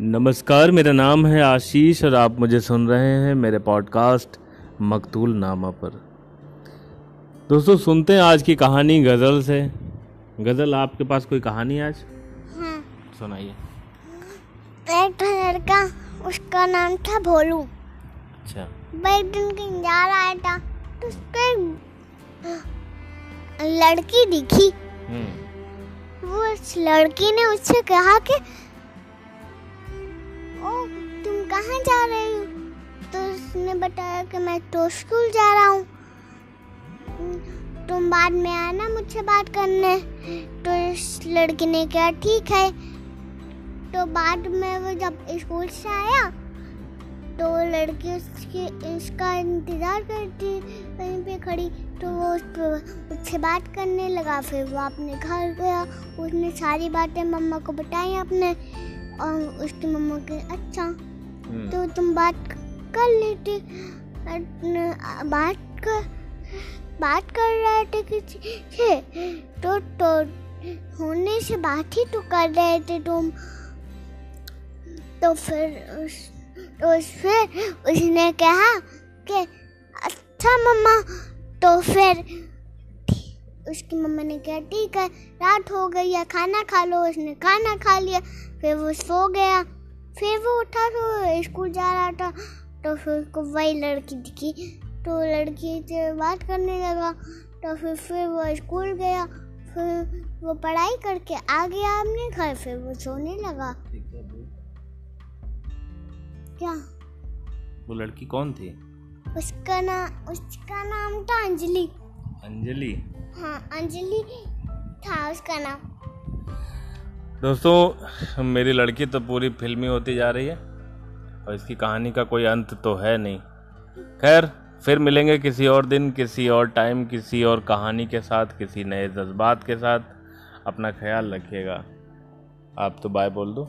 नमस्कार मेरा नाम है आशीष और आप मुझे सुन रहे हैं मेरे पॉडकास्ट मकतूल नामा पर। दोस्तों सुनते हैं आज की कहानी गज़ल से। गज़ल आपके पास कोई कहानी आज? हाँ। सुनाइए। एक लड़का उसका नाम था भोलू। अच्छा। वह एक दिन कहीं जा रहा था तो उसको एक लड़की दिखी। हम्म। वो उस लड़की ने उससे कहा कि ओ तुम कहाँ जा रही हो? तो उसने बताया कि मैं तो स्कूल जा रहा हूँ। तुम बाद में आना मुझसे बात करने। तो इस लड़की ने कहा, ठीक है। तो बाद में वो जब स्कूल से आया तो लड़की उसकी इसका इंतज़ार करती वहीं पे खड़ी। तो वो उस पे- उससे बात करने लगा, फिर वो अपने घर गया। उसने सारी बातें मम्मा को बताई अपने। और उसकी मम्मा के अच्छा हम्म, तो तुम बात कर लेते बात कर बात कर रहे थे किसी से? तो तो होने से बात ही तो कर रहे थे तुम। तो फिर उस तो फिर उसने कहा कि अच्छा मम्मा। तो फिर उसकी मम्मा ने कहा ठीक है रात हो गई है खाना खा लो। उसने खाना खा लिया फिर वो सो गया। फिर वो उठा तो स्कूल जा रहा था तो फिर उसको वही लड़की दिखी तो लड़की से बात करने लगा तो फिर फिर वो स्कूल गया फिर वो पढ़ाई करके आ गया अपने घर फिर वो सोने लगा। क्या? वो लड़की कौन थी? उसका नाम उसका नाम था अंजलि। अंजलि? हाँ अंजलि था उसका नाम। दोस्तों, मेरी लड़की तो पूरी फिल्मी होती जा रही है और इसकी कहानी का कोई अंत तो है नहीं। खैर, फिर मिलेंगे किसी और दिन, किसी और टाइम किसी और कहानी के साथ, किसी नए जज्बात के साथ। अपना ख्याल रखिएगा। आप तो बाय बोल दो।